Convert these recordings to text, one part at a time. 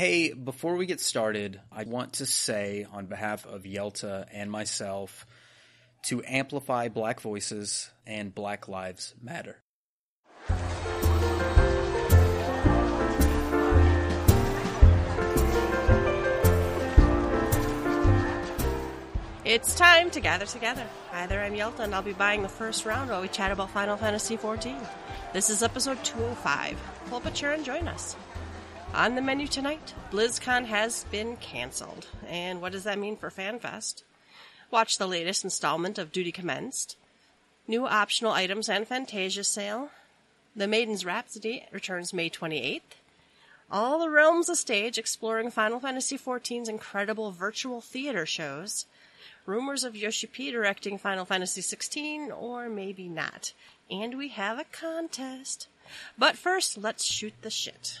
Hey, before we get started, I want to say on behalf of Yelta and myself to amplify black voices and black lives matter. It's time to gather together. Hi there, I'm Yelta, and I'll be buying the first round while we chat about Final Fantasy XIV. This is episode 205. Pull up a chair and join us. On the menu tonight, BlizzCon has been cancelled. And what does that mean for FanFest? Watch the latest installment of Duty Commenced. New optional items and Fantasia sale. The Maiden's Rhapsody returns May 28th. All the Realms a stage exploring Final Fantasy XIV's incredible virtual theater shows rumors of Yoshi P directing Final Fantasy XVI, or maybe not. And we have a contest. But first, let's shoot the shit.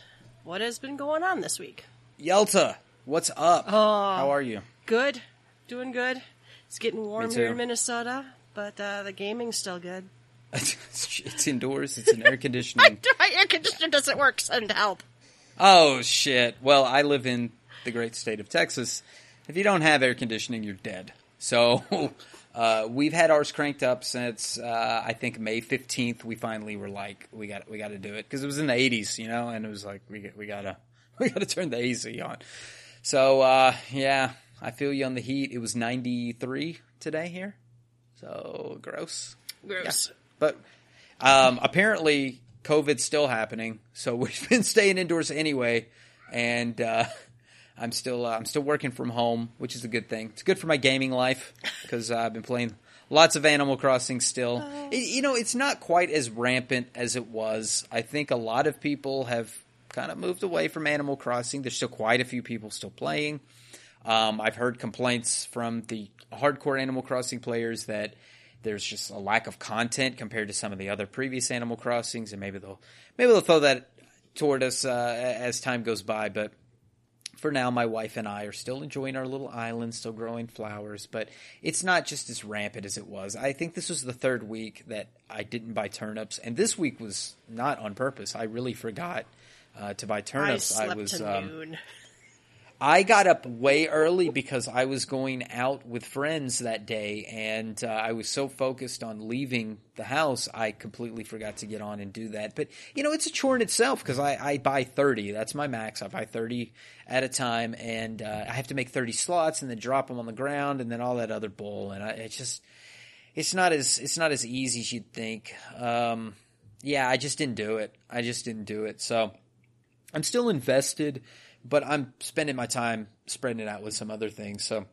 What has been going on this week? Yelta, what's up? Oh. How are you? Good. Doing good. It's getting warm here in Minnesota, but uh, the gaming's still good. it's indoors. It's in air conditioning. My air conditioner doesn't work. Send help. Oh shit. Well, I live in the great state of Texas. If you don't have air conditioning, you're dead. So uh, we've had ours cranked up since uh, I think May 15th. We finally were like, we got we got to do it because it was in the 80s, you know, and it was like we we gotta we gotta turn the AC on. So uh, yeah, I feel you on the heat. It was 93 today here, so gross. Gross. But um, apparently, COVID's still happening, so we've been staying indoors anyway, and uh, I'm still uh, I'm still working from home, which is a good thing. It's good for my gaming life because uh, I've been playing lots of Animal Crossing still. It- you know, it's not quite as rampant as it was. I think a lot of people have kind of moved away from Animal Crossing. There's still quite a few people still playing. Um, I've heard complaints from the hardcore Animal Crossing players that there's just a lack of content compared to some of the other previous Animal Crossings, and maybe they'll maybe they'll throw that toward us uh, as time goes by. But for now, my wife and I are still enjoying our little island, still growing flowers, but it's not just as rampant as it was. I think this was the third week that I didn't buy turnips, and this week was not on purpose. I really forgot uh, to buy turnips. I slept was to um, noon. I got up way early because I was going out with friends that day, and uh, I was so focused on leaving the house, I completely forgot to get on and do that. But you know, it's a chore in itself because I, I buy thirty. That's my max. I buy thirty at a time, and uh, I have to make thirty slots and then drop them on the ground, and then all that other bull. And I, it's just, it's not as it's not as easy as you'd think. Um, yeah, I just didn't do it. I just didn't do it. So. I'm still invested, but I'm spending my time spreading it out with some other things. So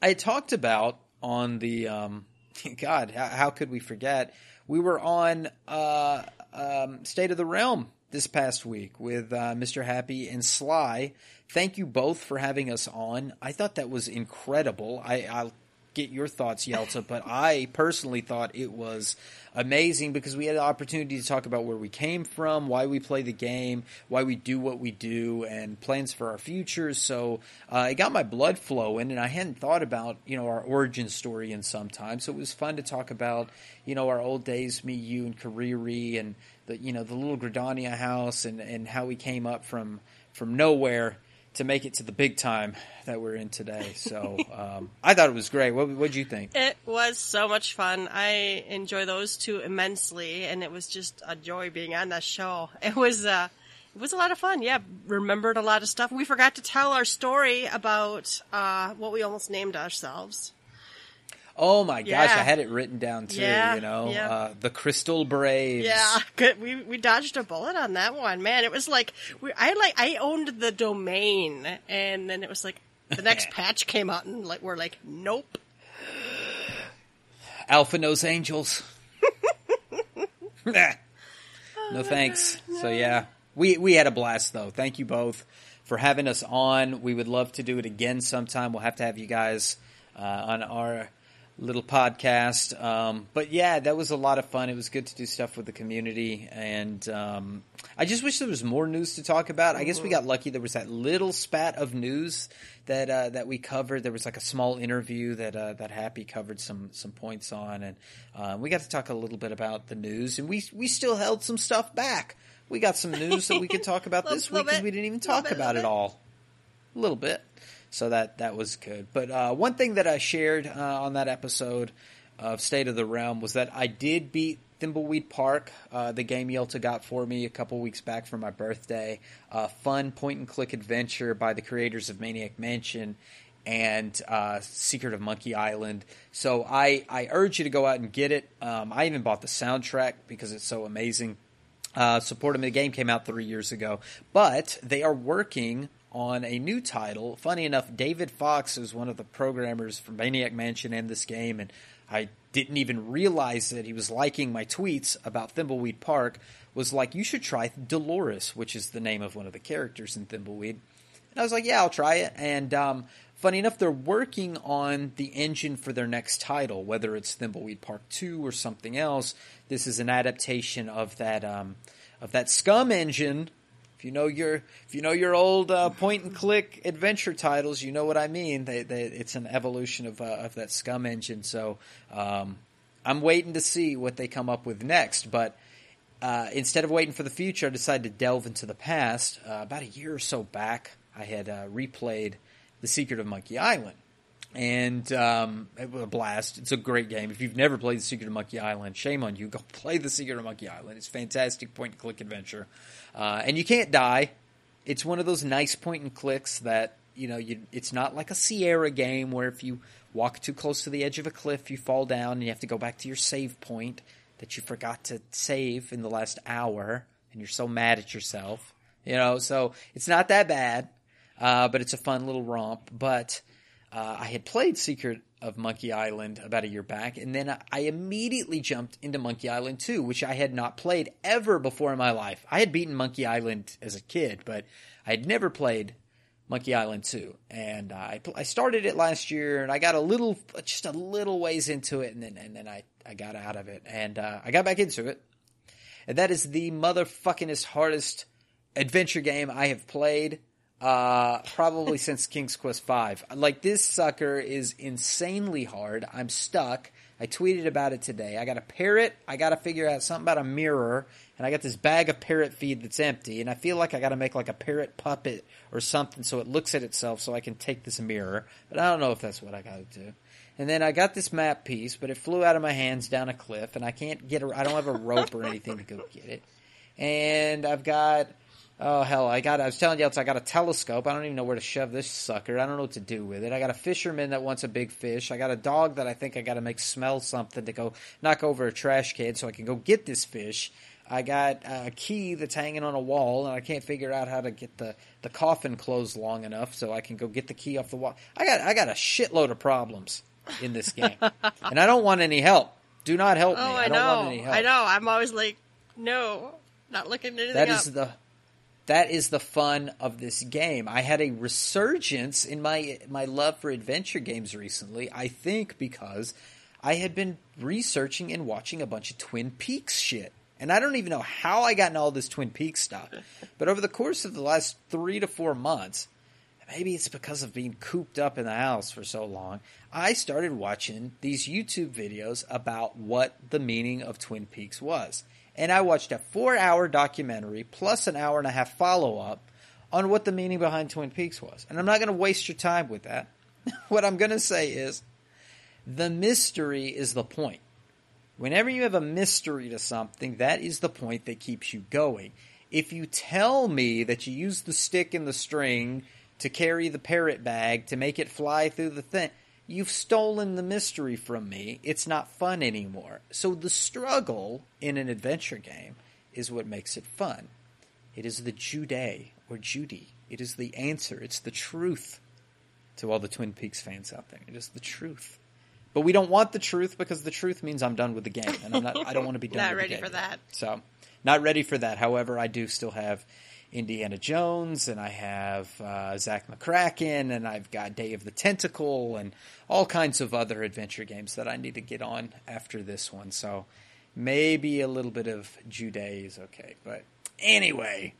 I talked about on the um, God, how, could we forget? We were on uh, um, State of the Realm this past week with uh, Mr. Happy and Sly. Thank you both for having us on. I thought that was incredible. I, I'll get your thoughts, Yelta, but I personally thought it was amazing because we had the opportunity to talk about where we came from, why we play the game, why we do what we do, and plans for our futures. So uh, it got my blood flowing, and I hadn't thought about you know our origin story in some time. So it was fun to talk about you know our old days, me, you, and Kariri, and the you know the little Gridania house, and and how we came up from from nowhere to make it to the big time that we're in today. So um, I thought it was great. What what'd you think? It was so much fun. I enjoy those two immensely, and it was just a joy being on that show. It was uh, it was a lot of fun. Yeah, remembered a lot of stuff. We forgot to tell our story about uh, what we almost named ourselves. Oh my gosh, I had it written down too. Yeah, you know, yeah. uh, the Crystal Braves. Yeah, good. We we dodged a bullet on that one, man. It was like we, I like I owned the domain, and then it was like the next patch came out, and like we're like, nope. Alpha knows angels. Nah. no thanks. So yeah, we we had a blast though. Thank you both for having us on. We would love to do it again sometime. We'll have to have you guys uh, on our little podcast. Um, but yeah, that was a lot of fun. It was good to do stuff with the community, and um, I just wish there was more news to talk about. I guess we got lucky. There was that little spat of news that uh, that we covered. There was like a small interview that uh, that Happy covered some some points on, and uh, we got to talk a little bit about the news. And we we still held some stuff back. We got some news that we could talk about this week because we didn't even talk bit, about it all. a little bit. So that that was good. But uh, one thing that I shared uh, on that episode of State of the Realm was that I did beat Thimbleweed Park, uh, the game Yelta got for me a couple weeks back for my birthday. Uh, fun point and click adventure by the creators of Maniac Mansion and uh, Secret of Monkey Island. So I, I urge you to go out and get it. Um, I even bought the soundtrack because it's so amazing. Uh, support them. The game came out three years ago, but they are working on a new title. Funny enough, David Fox is one of the programmers for Maniac Mansion and this game, and I didn't even realize that he was liking my tweets about Thimbleweed Park. Was like, you should try Dolores, which is the name of one of the characters in Thimbleweed. And I was like, yeah, I'll try it. And um, funny enough, they're working on the engine for their next title, whether it's Thimbleweed Park Two or something else. This is an adaptation of that um, of that SCUMM engine you know your if you know your old uh, point and click adventure titles, you know what I mean. They, they, it's an evolution of uh, of that SCUMM engine. So um, I'm waiting to see what they come up with next. But uh, instead of waiting for the future, I decided to delve into the past. Uh, about a year or so back, I had uh, replayed The Secret of Monkey Island and um, it was a blast. It's a great game. If you've never played The Secret of Monkey Island, shame on you. Go play The Secret of Monkey Island. It's fantastic point and click adventure, uh, and you can't die. It's one of those nice point and clicks that you know. You, it's not like a Sierra game where if you walk too close to the edge of a cliff, you fall down and you have to go back to your save point that you forgot to save in the last hour, and you're so mad at yourself. You know, so it's not that bad, uh, but it's a fun little romp. But uh, I had played Secret of Monkey Island about a year back, and then I immediately jumped into Monkey Island 2, which I had not played ever before in my life. I had beaten Monkey Island as a kid, but I had never played Monkey Island 2. And uh, I, I started it last year, and I got a little, just a little ways into it, and then, and then I, I got out of it. And uh, I got back into it. And that is the motherfuckingest hardest adventure game I have played uh, probably since King's Quest Five. Like this sucker is insanely hard. I'm stuck. I tweeted about it today. I got a parrot. I got to figure out something about a mirror, and I got this bag of parrot feed that's empty. And I feel like I got to make like a parrot puppet or something so it looks at itself, so I can take this mirror. But I don't know if that's what I got to do. And then I got this map piece, but it flew out of my hands down a cliff, and I can't get. A, I don't have a rope or anything to go get it. And I've got Oh hell! I got. I was telling you else. I got a telescope. I don't even know where to shove this sucker. I don't know what to do with it. I got a fisherman that wants a big fish. I got a dog that I think I got to make smell something to go knock over a trash can so I can go get this fish. I got a key that's hanging on a wall, and I can't figure out how to get the, the coffin closed long enough so I can go get the key off the wall. I got I got a shitload of problems in this game, and I don't want any help. Do not help oh, me. I, I don't know. want any help. I know. I'm always like, no, not looking anything That up. is the that is the fun of this game. I had a resurgence in my my love for adventure games recently. I think because I had been researching and watching a bunch of Twin Peaks shit. And I don't even know how I got into all this Twin Peaks stuff. But over the course of the last 3 to 4 months, maybe it's because of being cooped up in the house for so long, I started watching these YouTube videos about what the meaning of Twin Peaks was and I watched a four hour documentary plus an hour and a half follow up on what the meaning behind Twin Peaks was. And I'm not going to waste your time with that. what I'm going to say is the mystery is the point. Whenever you have a mystery to something, that is the point that keeps you going. If you tell me that you use the stick and the string to carry the parrot bag to make it fly through the thing, You've stolen the mystery from me. It's not fun anymore. So the struggle in an adventure game is what makes it fun. It is the Jude or Judy. It is the answer. It's the truth to all the Twin Peaks fans out there. It is the truth. But we don't want the truth because the truth means I'm done with the game, and I'm not. I don't want to be done. Not with ready the game Not ready for that. So, not ready for that. However, I do still have Indiana Jones, and I have uh, Zak McKracken, and I've got Day of the Tentacle, and all kinds of other adventure games that I need to get on after this one. So maybe a little bit of Jude is okay. But anyway,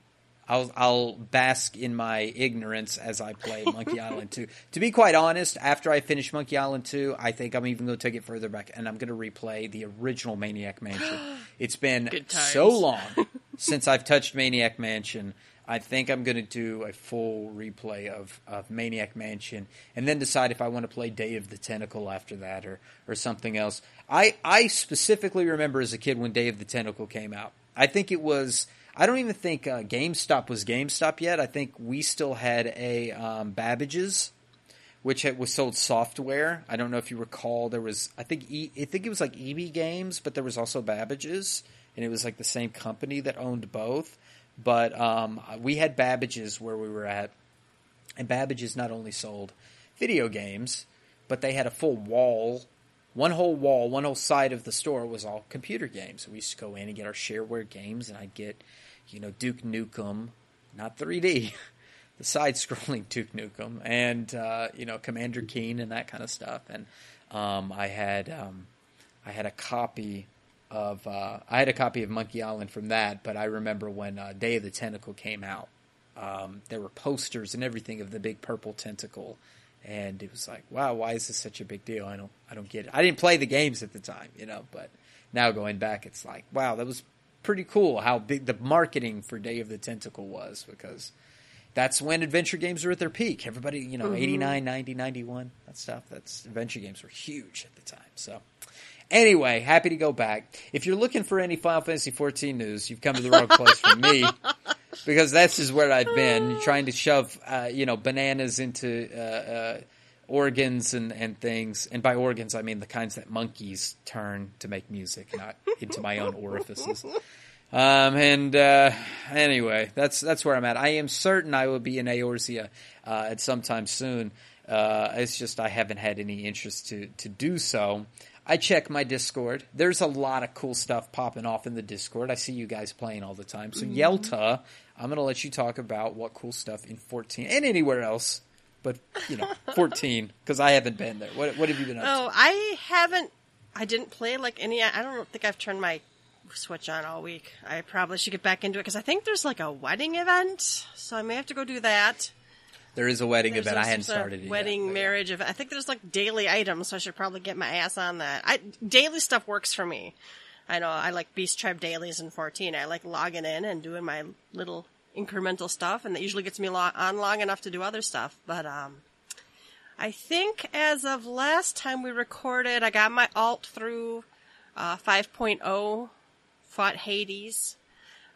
I'll I'll bask in my ignorance as I play Monkey Island 2. To be quite honest, after I finish Monkey Island 2, I think I'm even going to take it further back and I'm going to replay the original Maniac Mansion. It's been so long since I've touched Maniac Mansion. I think I'm going to do a full replay of, of Maniac Mansion and then decide if I want to play Day of the Tentacle after that or, or something else. I, I specifically remember as a kid when Day of the Tentacle came out. I think it was, I don't even think uh, GameStop was GameStop yet. I think we still had a um, Babbage's, which had, was sold software. I don't know if you recall, there was, I think, e, I think it was like EB Games, but there was also Babbage's, and it was like the same company that owned both but um, we had Babbage's where we were at, and Babbage's not only sold video games, but they had a full wall, one whole wall, one whole side of the store was all computer games. We used to go in and get our shareware games, and I'd get, you know, Duke Nukem, not 3D, the side-scrolling Duke Nukem, and uh, you know, Commander Keen and that kind of stuff. And um, I had um, I had a copy of uh, I had a copy of Monkey Island from that, but I remember when uh, Day of the Tentacle came out, um, there were posters and everything of the big purple tentacle, and it was like, wow, why is this such a big deal? I don't, I don't get it. I didn't play the games at the time, you know, but now going back, it's like, wow, that was pretty cool how big the marketing for Day of the Tentacle was because that's when adventure games were at their peak. Everybody, you know, mm-hmm. 89, 90, 91, that stuff. That's adventure games were huge at the time. So Anyway, happy to go back. If you're looking for any Final Fantasy 14 news, you've come to the wrong place for me because that's just where I've been trying to shove, uh, you know, bananas into uh, uh, organs and, and things. And by organs, I mean the kinds that monkeys turn to make music, not into my own orifices. Um, and uh, anyway, that's that's where I'm at. I am certain I will be in Eorzea uh, at some time soon. Uh, it's just I haven't had any interest to to do so. I check my Discord. There's a lot of cool stuff popping off in the Discord. I see you guys playing all the time. So mm-hmm. Yelta, I'm going to let you talk about what cool stuff in 14 and anywhere else, but you know, 14 because I haven't been there. What what have you been up oh, to? I haven't. I didn't play like any. I don't think I've turned my Switch on all week. I probably should get back into it because I think there's like a wedding event, so I may have to go do that. There is a wedding there's event. I hadn't started it Wedding, yet, marriage event. I think there's like daily items, so I should probably get my ass on that. I, daily stuff works for me. I know I like Beast Tribe dailies in 14. I like logging in and doing my little incremental stuff, and that usually gets me lo- on long enough to do other stuff. But um, I think as of last time we recorded, I got my alt through uh, 5.0, fought Hades.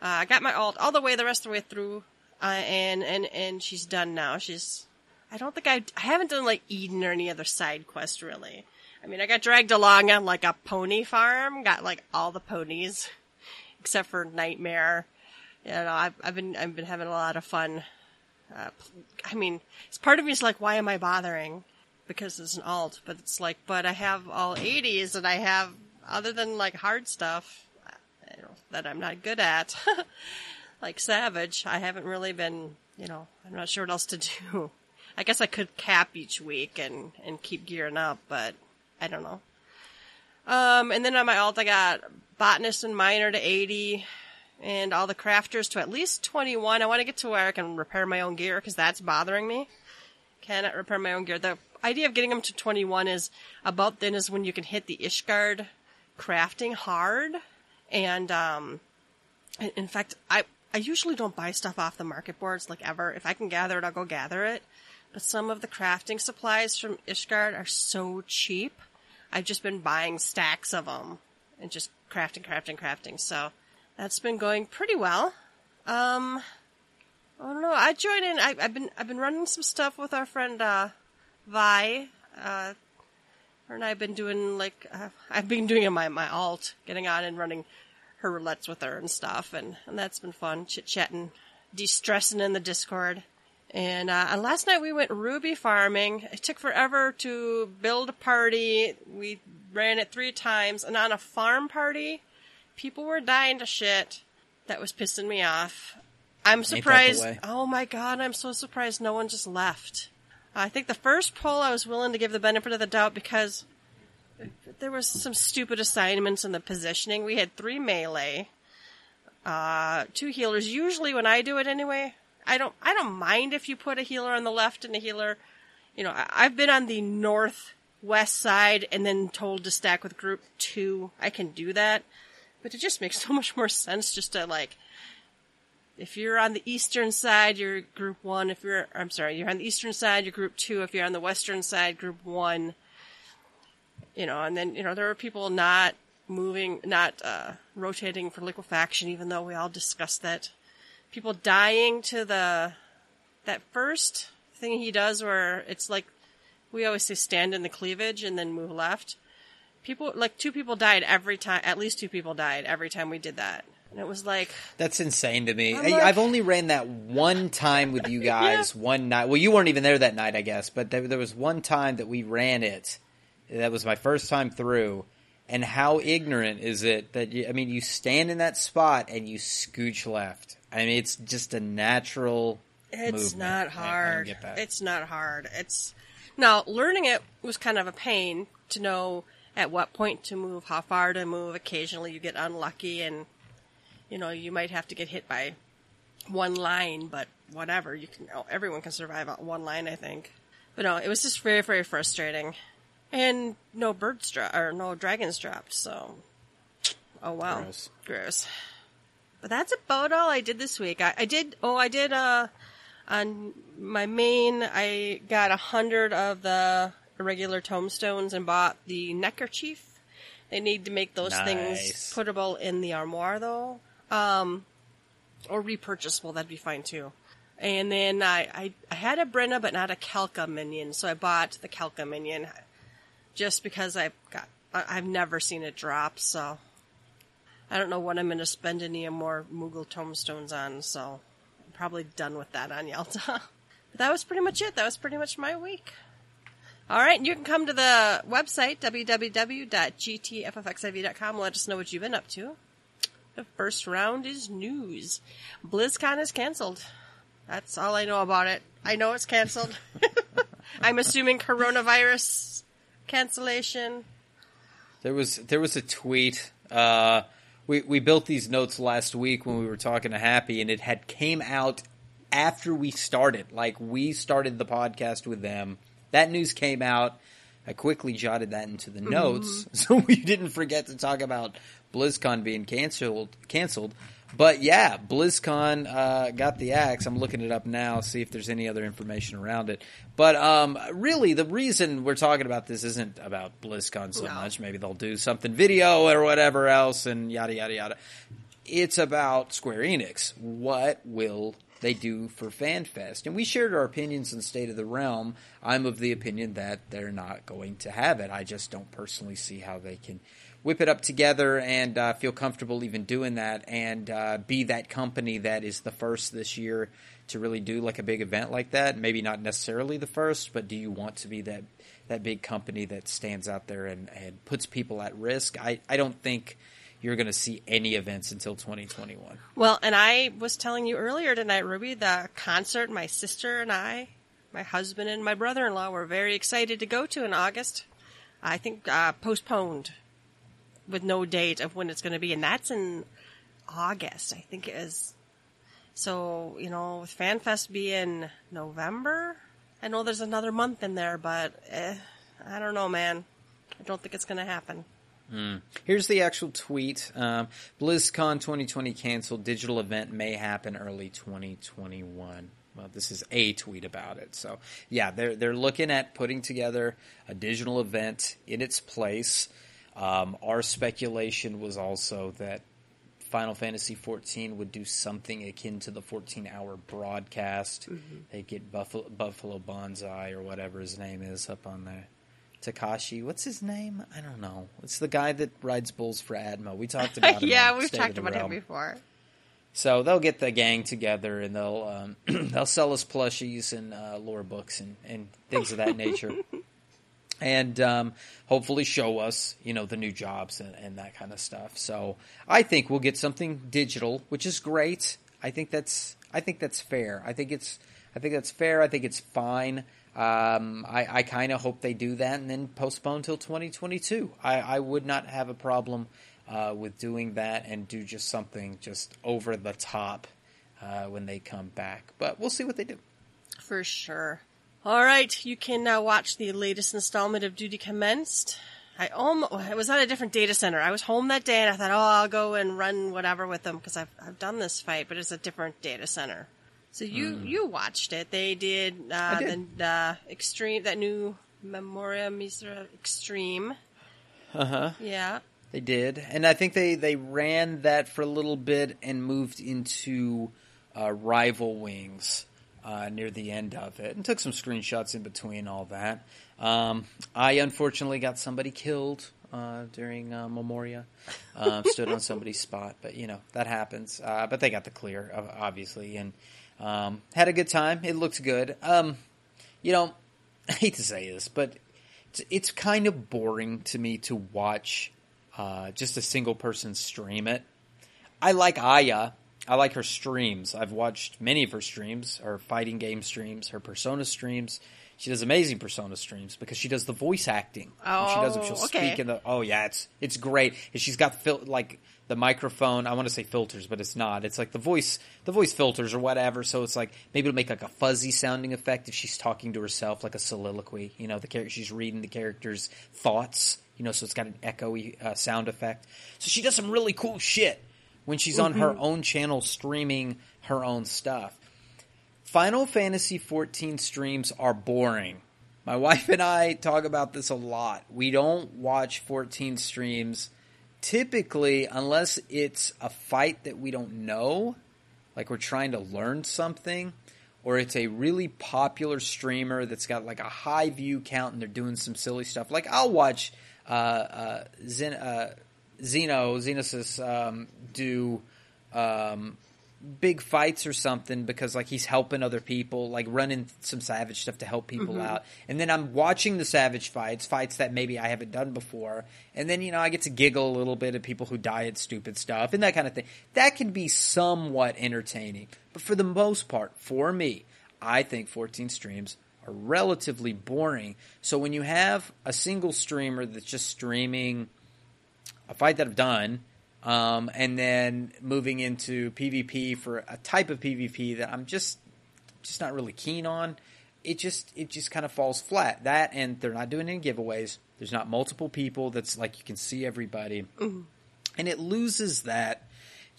Uh, I got my alt all the way, the rest of the way through uh, and and and she's done now. She's I don't think I I haven't done like Eden or any other side quest really. I mean, I got dragged along on like a pony farm, got like all the ponies except for Nightmare. You know, I've I've been I've been having a lot of fun. Uh, I mean, it's part of me is like, why am I bothering? Because it's an alt, but it's like, but I have all 80s and I have other than like hard stuff you know, that I'm not good at. like Savage, I haven't really been, you know, I'm not sure what else to do. I guess I could cap each week and, and keep gearing up, but I don't know. Um, and then on my alt, I got Botanist and Miner to 80 and all the crafters to at least 21. I want to get to where I can repair my own gear because that's bothering me. Cannot repair my own gear. The idea of getting them to 21 is about then is when you can hit the Ishgard crafting hard. And, um, in fact, I, I usually don't buy stuff off the market boards like ever. If I can gather it, I'll go gather it. But some of the crafting supplies from Ishgard are so cheap. I've just been buying stacks of them and just crafting, crafting, crafting. So that's been going pretty well. Um, I don't know. I joined in. I, have been I've been running some stuff with our friend uh, Vi. Uh, her and I've been doing like uh, I've been doing my my alt, getting on and running her roulettes with her and stuff, and, and that's been fun, chit chatting, de stressing in the Discord. And, uh, and last night we went ruby farming. It took forever to build a party. We ran it three times, and on a farm party, people were dying to shit. That was pissing me off. I'm surprised. Oh my god, I'm so surprised no one just left. I think the first poll I was willing to give the benefit of the doubt because there was some stupid assignments in the positioning. We had three melee, uh, two healers. Usually when I do it anyway, I don't, I don't mind if you put a healer on the left and a healer, you know, I, have been on the northwest side and then told to stack with group two. I can do that, but it just makes so much more sense just to like, if you're on the eastern side, you're group one. If you're, I'm sorry, you're on the eastern side, you're group two. If you're on the western side, group one. You know, and then, you know, there are people not moving, not, uh, rotating for liquefaction, even though we all discussed that. People dying to the, that first thing he does where it's like, we always say stand in the cleavage and then move left. People, like two people died every time, at least two people died every time we did that. And it was like, That's insane to me. I- like- I've only ran that one time with you guys, one night. Well, you weren't even there that night, I guess, but there, there was one time that we ran it. That was my first time through. And how ignorant is it that you, I mean, you stand in that spot and you scooch left. I mean, it's just a natural. It's movement. not I- I hard. It's not hard. It's now learning it was kind of a pain to know at what point to move, how far to move. Occasionally, you get unlucky, and you know you might have to get hit by one line, but whatever. You can. oh, Everyone can survive on one line, I think. But no, it was just very, very frustrating, and no birds dropped, or no dragons dropped. So, oh wow, Gross. gross. But that's about all I did this week. I, I did. Oh, I did. Uh, on my main, I got a hundred of the irregular tomestones and bought the neckerchief. They need to make those Nice. things puttable in the armoire, though, um, or repurchasable. That'd be fine too. And then I, I, I had a Brenna, but not a Kelka minion, so I bought the Kelka minion just because I've got I've never seen it drop, so I don't know what I'm going to spend any more Moogle tomestones on, so I'm probably done with that on Yalta. but that was pretty much it. That was pretty much my week. All right, and you can come to the website www.gtffxiv.com. Let us know what you've been up to. The first round is news. BlizzCon is canceled. That's all I know about it. I know it's canceled. I'm assuming coronavirus cancellation. There was there was a tweet. Uh, we we built these notes last week when we were talking to Happy, and it had came out after we started. Like we started the podcast with them. That news came out. I quickly jotted that into the notes so we didn't forget to talk about BlizzCon being canceled. Canceled. But yeah, BlizzCon uh, got the axe. I'm looking it up now, see if there's any other information around it. But um, really, the reason we're talking about this isn't about BlizzCon so No. much. Maybe they'll do something video or whatever else, and yada yada yada. It's about Square Enix. What will they do for FanFest? And we shared our opinions in State of the Realm. I'm of the opinion that they're not going to have it. I just don't personally see how they can whip it up together and uh, feel comfortable even doing that and uh, be that company that is the first this year to really do like a big event like that. Maybe not necessarily the first, but do you want to be that that big company that stands out there and, and puts people at risk? I, I don't think you're going to see any events until 2021. Well, and I was telling you earlier tonight, Ruby, the concert my sister and I, my husband and my brother-in-law were very excited to go to in August. I think uh, postponed with no date of when it's going to be, and that's in August. I think it is. So you know, with FanFest being November, I know there's another month in there, but eh, I don't know, man. I don't think it's going to happen. Here's the actual tweet. Um, BlizzCon 2020 canceled. Digital event may happen early 2021. Well, this is a tweet about it. So, yeah, they're they're looking at putting together a digital event in its place. Um, our speculation was also that Final Fantasy 14 would do something akin to the 14 hour broadcast. They get Buffalo, Buffalo Banzai or whatever his name is up on there. Takashi, what's his name? I don't know. It's the guy that rides bulls for Admo. We talked about him. yeah, we've State talked about him before. So they'll get the gang together and they'll um, they'll sell us plushies and uh, lore books and, and things of that nature, and um, hopefully show us you know the new jobs and, and that kind of stuff. So I think we'll get something digital, which is great. I think that's I think that's fair. I think it's I think that's fair. I think it's fine. Um, I, I kind of hope they do that and then postpone till 2022. I, I would not have a problem uh, with doing that and do just something just over the top uh, when they come back. But we'll see what they do. For sure. All right, you can now watch the latest installment of Duty Commenced I almost, I was at a different data center. I was home that day and I thought, oh, I'll go and run whatever with them because I've, I've done this fight, but it's a different data center. So you, Hmm. you watched it. They did, uh, did. the, uh, extreme, that new Memoria Misera Extreme. Uh huh. Yeah. They did, and I think they they ran that for a little bit and moved into uh, Rival Wings uh, near the end of it, and took some screenshots in between all that. Um, I unfortunately got somebody killed uh, during uh, Memoria. Uh, stood on somebody's spot, but you know that happens. Uh, but they got the clear, obviously, and um, had a good time. It looked good. Um, you know, I hate to say this, but it's, it's kind of boring to me to watch uh, just a single person stream it. I like Aya. I like her streams. I've watched many of her streams, her fighting game streams, her Persona streams. She does amazing Persona streams because she does the voice acting. When she does. She'll Oh, okay. speak in the. Oh yeah, it's it's great. And she's got fil- like the microphone. I want to say filters, but it's not. It's like the voice the voice filters or whatever. So it's like maybe it'll make like a fuzzy sounding effect if she's talking to herself, like a soliloquy. You know, the character she's reading the character's thoughts. You know, so it's got an echoey uh, sound effect. So she does some really cool shit when she's on her own channel streaming her own stuff. Final Fantasy XIV streams are boring. My wife and I talk about this a lot. We don't watch 14 streams typically unless it's a fight that we don't know, like we're trying to learn something, or it's a really popular streamer that's got like a high view count and they're doing some silly stuff. Like I'll watch uh, uh, Zen, uh, Zeno, Xenosys um, do um, big fights or something because like he's helping other people, like running some savage stuff to help people mm-hmm. out. And then I'm watching the savage fights, fights that maybe I haven't done before. And then, you know, I get to giggle a little bit at people who die at stupid stuff and that kind of thing. That can be somewhat entertaining. But for the most part, for me, I think 14 streams are relatively boring. So when you have a single streamer that's just streaming a fight that I've done, um, and then moving into PvP for a type of PvP that I'm just just not really keen on. It just it just kind of falls flat. That and they're not doing any giveaways. There's not multiple people. That's like you can see everybody, and it loses that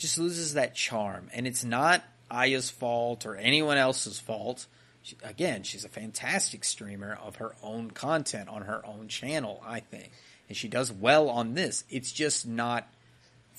just loses that charm. And it's not Aya's fault or anyone else's fault. She, again, she's a fantastic streamer of her own content on her own channel, I think. And she does well on this. It's just not,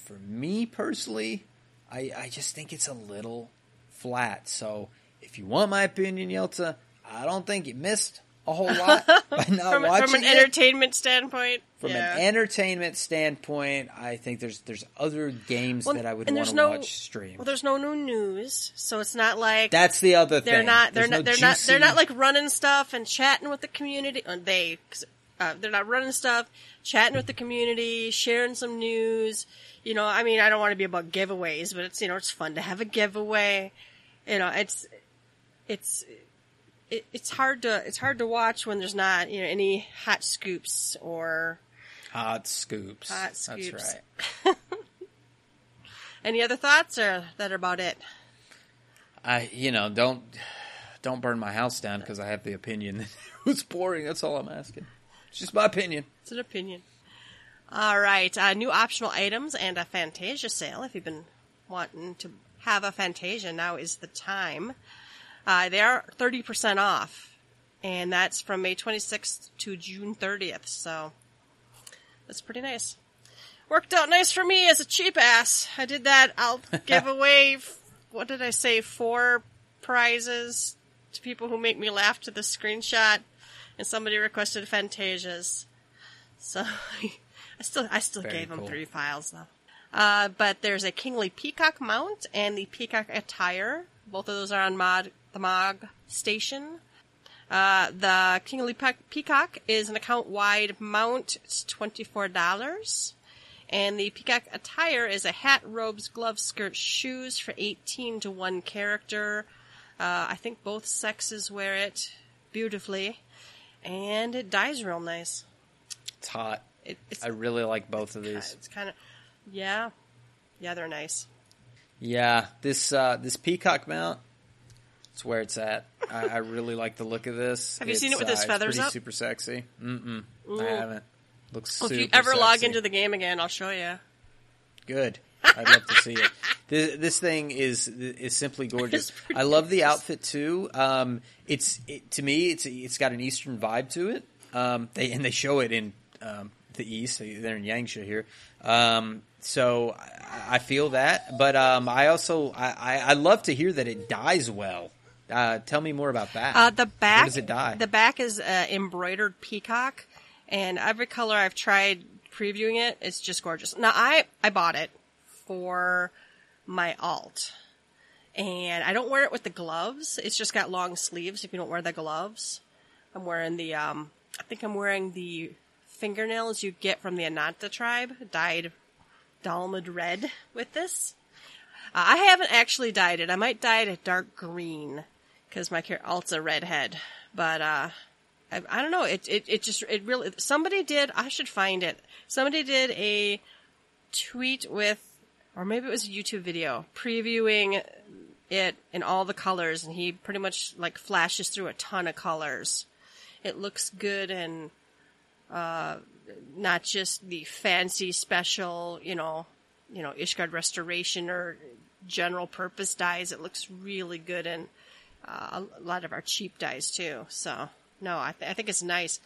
for me personally, I, I just think it's a little flat. So if you want my opinion, Yelta, I don't think you missed a whole lot by not From, watching from an it. entertainment standpoint. From yeah. an entertainment standpoint, I think there's there's other games Well, that I would and want there's to no- watch stream. Well, there's no new news, so it's not like That's the other they're thing. not they're There's not no they're not they're not like running stuff and chatting with the community. Uh, they 'cause, uh, they're not running stuff, chatting with the community, sharing some news. You know, I mean, I don't want to be about giveaways, but it's you know it's fun to have a giveaway. You know, it's it's it, it's hard to it's hard to watch when there's not you know any hot scoops or hot scoops. Hot scoops. That's right. any other thoughts, or that about it. I you know don't don't burn my house down because I have the opinion that it was boring. That's all I'm asking. It's just my opinion. It's an opinion. All right, uh, new optional items and a Fantasia sale. If you've been wanting to have a Fantasia, now is the time. Uh, they are 30% off, and that's from May 26th to June 30th, so that's pretty nice. Worked out nice for me as a cheap ass. I did that. I'll give away, what did I say, four prizes to people who make me laugh to the screenshot, and somebody requested Fantasias. So I still I still Very gave them three files though. Uh, but there's a Kingly Peacock mount and the Peacock attire. Both of those are on mod the Mog station. Uh, the Kingly Pe- Peacock is an account wide mount. It's twenty four dollars. And the peacock attire is a hat, robes, gloves, skirt, shoes for 18 to 1 character. Uh, I think both sexes wear it beautifully. And it dies real nice. It's hot. It, it's, I really like both of these. it's kind of, yeah. Yeah, they're nice. Yeah, this uh, this peacock mount. It's where it's at. I, I really like the look of this. Have you seen it with his uh, it's feathers up? Super sexy. Mm-mm. I haven't. Looks Well, if you ever log into the game again, I'll show you. Good. I'd love to see it. This, this thing is is simply gorgeous. I love the outfit too. Um, it's it, to me, it's it's got an Eastern vibe to it. Um, they and they show it in um, the East. They're in Yanxia here. Um, so I, I feel that, but um, I also I, I, I love to hear that it dies well. Uh, tell me more about that. Uh, the back, Where does it die? The back is uh, embroidered peacock, and every color I've tried previewing it, it's just gorgeous. Now I I bought it for my alt, and I don't wear it with the gloves. It's just got long sleeves. If you don't wear the gloves, I'm wearing the um. I think I'm wearing the fingernails you get from the Ananta tribe, dyed Dalamud red with this. Uh, I haven't actually dyed it. I might dye it a dark green because my alt's a redhead. But uh, I, I don't know. It, it it just it really somebody did. I should find it. Somebody did a tweet with, or maybe it was a YouTube video previewing it in all the colors, and he pretty much like flashes through a ton of colors. It looks good and uh, not just the fancy special, you know, you know, Ishgard restoration or general purpose dyes. It looks really good and uh, a lot of our cheap dyes too. So no, I, th- I think it's nice,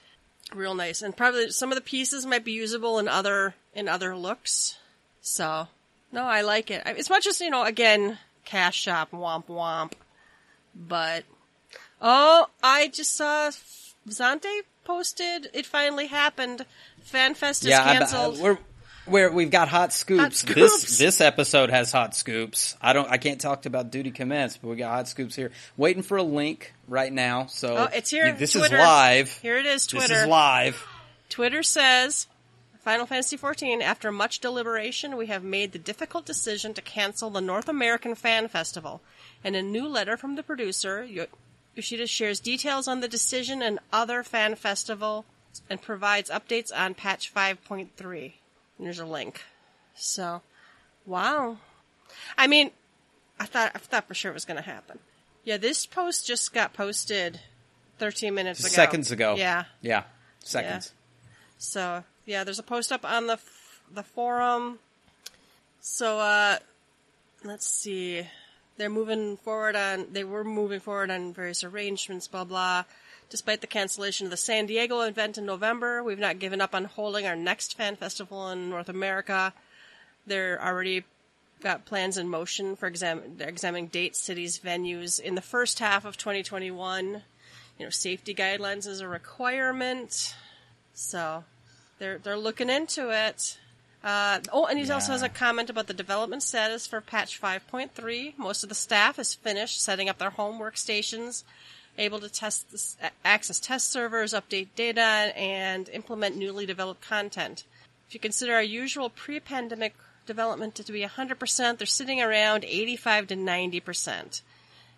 real nice, and probably some of the pieces might be usable in other in other looks. So no, I like it. As much as you know, again, cash shop, womp womp, but oh, I just saw Zante posted. It finally happened. FanFest is yeah, canceled. I, we're where we've got hot scoops. scoops. This this episode has hot scoops. I don't I can't talk about duty commence, but we got hot scoops here. Waiting for a link right now. So oh, it's here. This Twitter. is live. Here it is. Twitter. This is live. Twitter says Final Fantasy XIV, after much deliberation, we have made the difficult decision to cancel the North American Fan Festival. In a new letter from the producer, Yoshida shares details on the decision and other fan festival and provides updates on patch 5.3. And There's a link. So, wow. I mean, I thought I thought for sure it was going to happen. Yeah, this post just got posted 13 minutes ago. Seconds ago. Yeah. Yeah. Seconds. So yeah, there's a post up on the f- the forum. So uh, let's see, they're moving forward on. They were moving forward on various arrangements. Blah blah. Despite the cancellation of the San Diego event in November, we've not given up on holding our next fan festival in North America. They're already got plans in motion for exam- examining dates, cities, venues in the first half of 2021. You know, safety guidelines is a requirement. So they're they're looking into it. Uh, oh, and he also has a comment about the development status for patch 5.3. Most of the staff is finished setting up their home workstations, able to test this, access test servers, update data, and implement newly developed content. If you consider our usual pre-pandemic development to be 100%, they're sitting around 85 to 90%.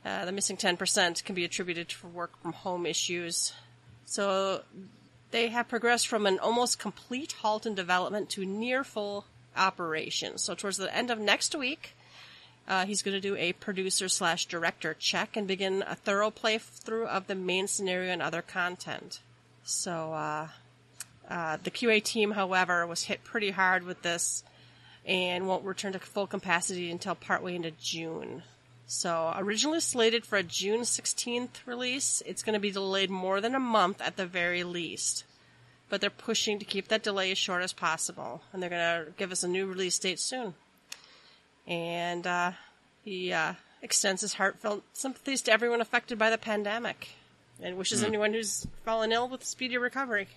Uh, the missing 10% can be attributed to work from home issues. So they have progressed from an almost complete halt in development to near full operation. So towards the end of next week, uh, he's going to do a producer slash director check and begin a thorough playthrough of the main scenario and other content. So uh, uh, the QA team, however, was hit pretty hard with this and won't return to full capacity until partway into June. So originally slated for a June 16th release, it's going to be delayed more than a month at the very least. But they're pushing to keep that delay as short as possible, and they're going to give us a new release date soon. And uh, he uh, extends his heartfelt sympathies to everyone affected by the pandemic, and wishes anyone who's fallen ill with a speedy recovery.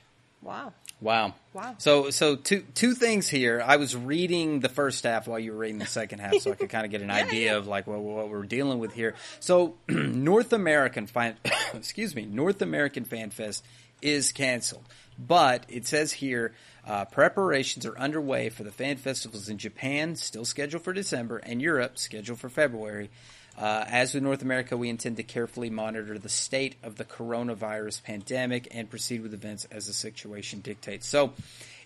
Wow. Wow. Wow. So so two two things here. I was reading the first half while you were reading the second half, so I could kind of get an idea of like what, what we're dealing with here. So North American fan, excuse me, North American Fan Fest is canceled, but it says here uh, preparations are underway for the fan festivals in Japan, still scheduled for December, and Europe, scheduled for February. Uh, as with North America, we intend to carefully monitor the state of the coronavirus pandemic and proceed with events as the situation dictates. So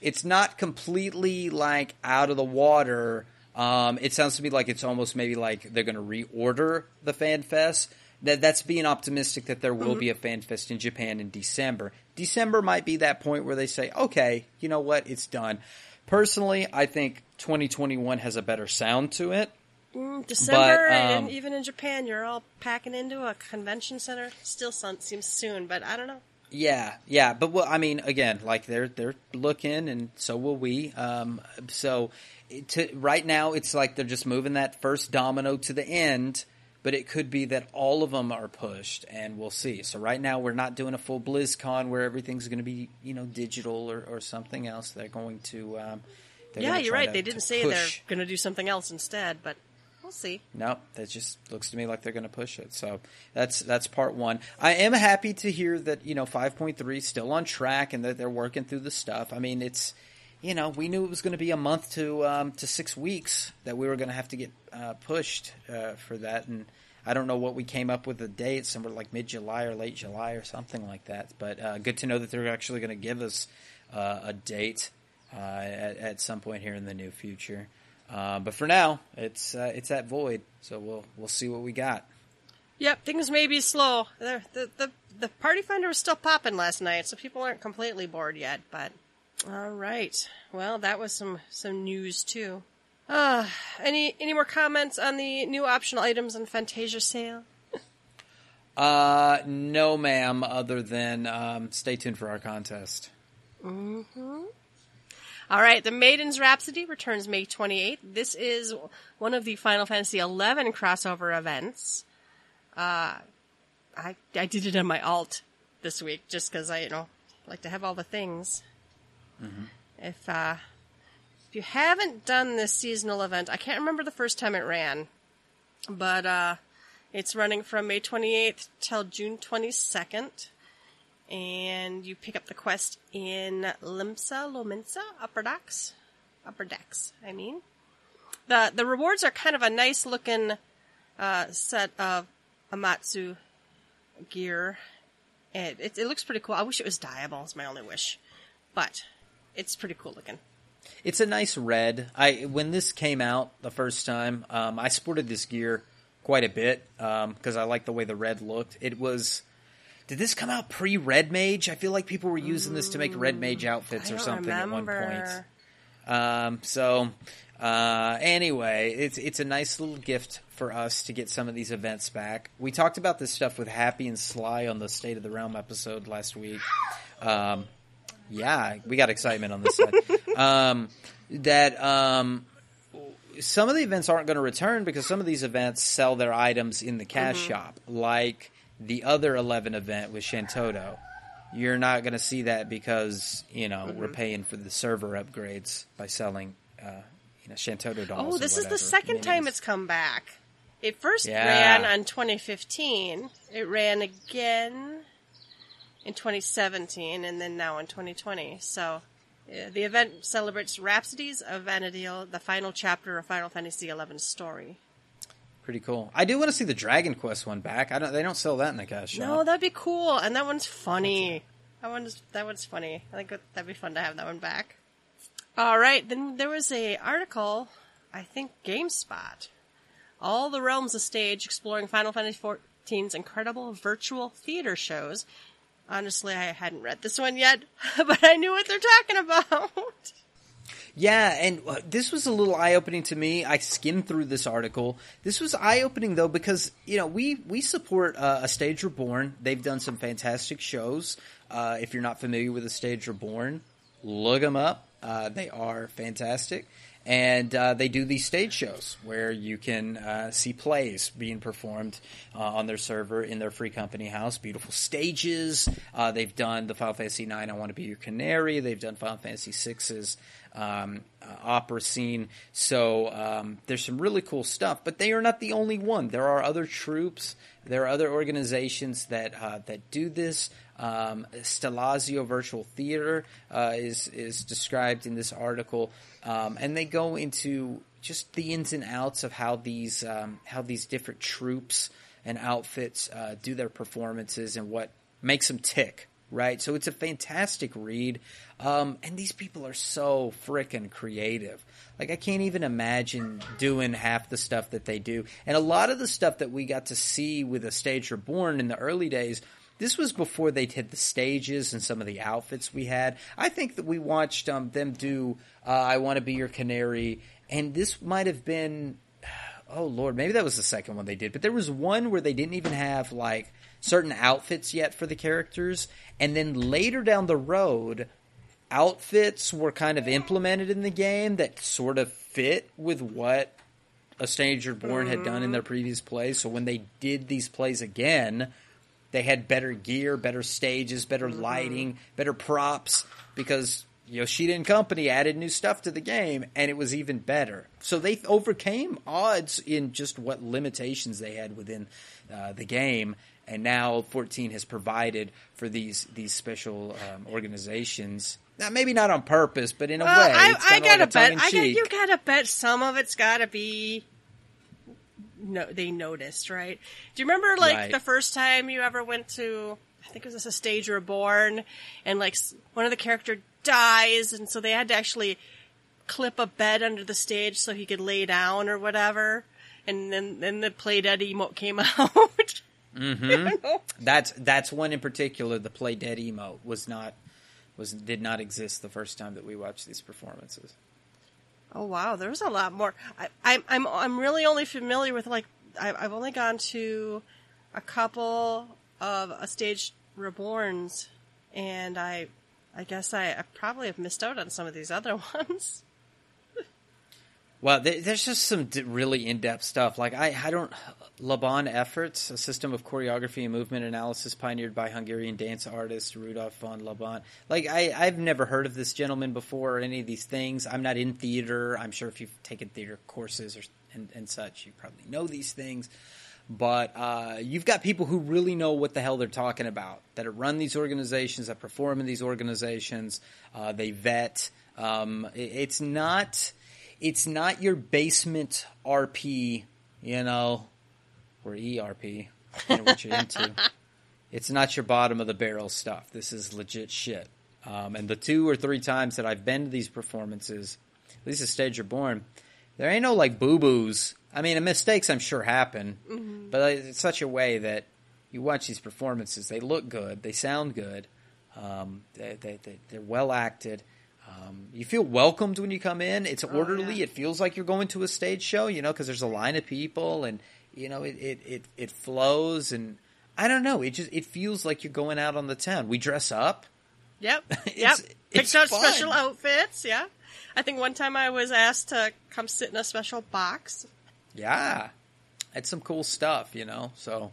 it's not completely like out of the water. Um, it sounds to me like it's almost maybe like they're going to reorder the Fan Fest. that that's being optimistic that there will mm-hmm. be a fan fest in Japan in December. December might be that point where they say, okay, you know what, it's done. Personally, I think 2021 has a better sound to it. Mm, December, but, um, and even in Japan, you're all packing into a convention center. Still seems soon, but I don't know. Yeah, yeah, but well, I mean, again, like they're they're looking, and so will we. Um, so, to, right now, it's like they're just moving that first domino to the end but it could be that all of them are pushed, and we'll see. So right now, we're not doing a full BlizzCon where everything's going to be you know digital or, or something else. They're going to. Um, they're yeah, you're right. To, they didn't say push. they're going to do something else instead, but we'll see. No, that just looks to me like they're going to push it. So that's that's part one. I am happy to hear that you know 5.3 still on track and that they're working through the stuff. I mean, it's you know we knew it was going to be a month to um, to six weeks that we were going to have to get uh, pushed uh, for that, and I don't know what we came up with the date, somewhere like mid July or late July or something like that. But uh, good to know that they're actually going to give us uh, a date uh, at, at, some point here in the near future. Uh, but for now, it's uh, it's at Void, so we'll we'll see what we got. Yep, things may be slow. The the the, the Party Finder was still popping last night, so people aren't completely bored yet. But all right, well, that was some some news too. Uh, any any more comments on the new optional items on Fantasia sale? uh, no, ma'am. Other than um, stay tuned for our contest. Mm-hmm. All right, the Maiden's Rhapsody returns May 28th. This is one of the Final Fantasy XI crossover events. Uh, I I did it on my alt this week just because I you know like to have all the things. Mm-hmm. If uh, if you haven't done this seasonal event, I can't remember the first time it ran, but uh, it's running from May 28th till June 22nd. And you pick up the quest in Limsa, Lominsa, Upper Decks. Upper Decks, I mean. The the rewards are kind of a nice looking uh, set of Amatsu gear. It, it, it looks pretty cool. I wish it was dyeable. Is my only wish, but it's pretty cool looking. It's a nice red. I when this came out the first time, um, I sported this gear quite a bit because um, I like the way the red looked. It was. Did this come out pre Red Mage? I feel like people were using this to make Red Mage outfits or something remember. at one point. Um, so uh, anyway, it's it's a nice little gift for us to get some of these events back. We talked about this stuff with Happy and Sly on the State of the Realm episode last week. Um, yeah, we got excitement on this side. um, that um, some of the events aren't going to return because some of these events sell their items in the cash mm-hmm. shop, like the other 11 event with Shantotto. You're not going to see that because, you know, mm-hmm. we're paying for the server upgrades by selling, uh, you know, Shantotto dolls. Oh, this is the second time it's come back. It first yeah. ran on 2015. It ran again in 2017 and then now in 2020. So uh, the event celebrates Rhapsodies of Vana'diel, the final chapter of Final Fantasy XI story. Pretty cool. I do want to see the Dragon Quest one back. I don't. They don't sell that in the cash shop. No, that'd be cool, and that one's funny. That one's that one's funny. I think that'd be fun to have that one back. All right, then there was a article, I think GameSpot, all the realms of stage exploring Final Fantasy XIV's incredible virtual theater shows Honestly, I hadn't read this one yet, but I knew what they're talking about. Yeah, and uh, this was a little eye opening to me. I skimmed through this article. This was eye opening though because you know we we support uh, a Stage Reborn. They've done some fantastic shows. Uh, if you're not familiar with a Stage Reborn, look them up. Uh, they are fantastic and uh, they do these stage shows where you can uh, see plays being performed uh, on their server in their free company house. Beautiful stages. Uh, they've done the Final Fantasy Nine. I want to be your canary. They've done Final Fantasy Six's um, uh, opera scene. So um, there's some really cool stuff. But they are not the only one. There are other troupes. There are other organizations that uh, that do this. Um, Stellazio Virtual Theater is is described in this article um, and they go into just the ins and outs of how these um, how these different troupes and outfits uh, do their performances and what makes them tick right? So it's a fantastic read. Um, and these people are so freaking creative. Like I can't even imagine doing half the stuff that they do. And a lot of the stuff that we got to see with A Stage Reborn in the early days, this was before they did the stages and some of the outfits we had. I think that we watched um, them do uh, "I Want to Be Your Canary," and this might have been, oh lord, maybe that was the second one they did. But there was one where they didn't even have like certain outfits yet for the characters, and then later down the road, outfits were kind of implemented in the game that sort of fit with what a Stage Reborn had done in their previous plays. So when they did these plays again, they had better gear, better stages, better lighting, better props because Yoshida and company added new stuff to the game and it was even better. So they overcame odds in just what limitations they had within uh, the game. And now 14 has provided for these these special um, organizations. Now, maybe not on purpose, but in a Well, way, I, I gotta bet. I got, you gotta bet some of it's gotta be. No, they noticed, right? Do you remember like Right. the first time you ever went to? I think it was a stage reborn, and like one of the character dies, and so they had to actually clip a bed under the stage so he could lay down or whatever. And then then the play dead emote came out. Mm-hmm. That's that's one in particular. The play dead emote was not was did not exist the first time that we watched these performances. Oh wow, there's a lot more. I, I'm I'm I'm really only familiar with like I, I've only gone to a couple of a stage reborns, and I I guess I, I probably have missed out on some of these other ones. Well, there's just some really in depth stuff. Like I I don't Laban efforts, a system of choreography and movement analysis pioneered by Hungarian dance artist Rudolf von Laban. Like I I've never heard of this gentleman before or any of these things. I'm not in theater. I'm sure if you've taken theater courses or and, and such, you probably know these things. but uh, you've got people who really know what the hell they're talking about that run these organizations that perform in these organizations uh, they vet um, it- it's not it's not your basement rp you know or erp what you're into it's not your bottom of the barrel stuff this is legit shit um, and the two or three times that i've been to these performances at least a Stage Reborn there ain't no like boo boos. I mean, mistakes I'm sure happen, but it's such a way that you watch these performances. They look good. They sound good. Um, they, they, they, they're well acted. Um, you feel welcomed when you come in. It's orderly. yeah. It feels like you're going to a stage show, you know, because there's a line of people and you know it, it, it, it flows and I don't know. It just it feels like you're going out on the town. We dress up. Yep. Yep. It's- Picked it's out fun. special outfits. Yeah. I think one time I was asked to come sit in a special box. Yeah, it's some cool stuff, you know. So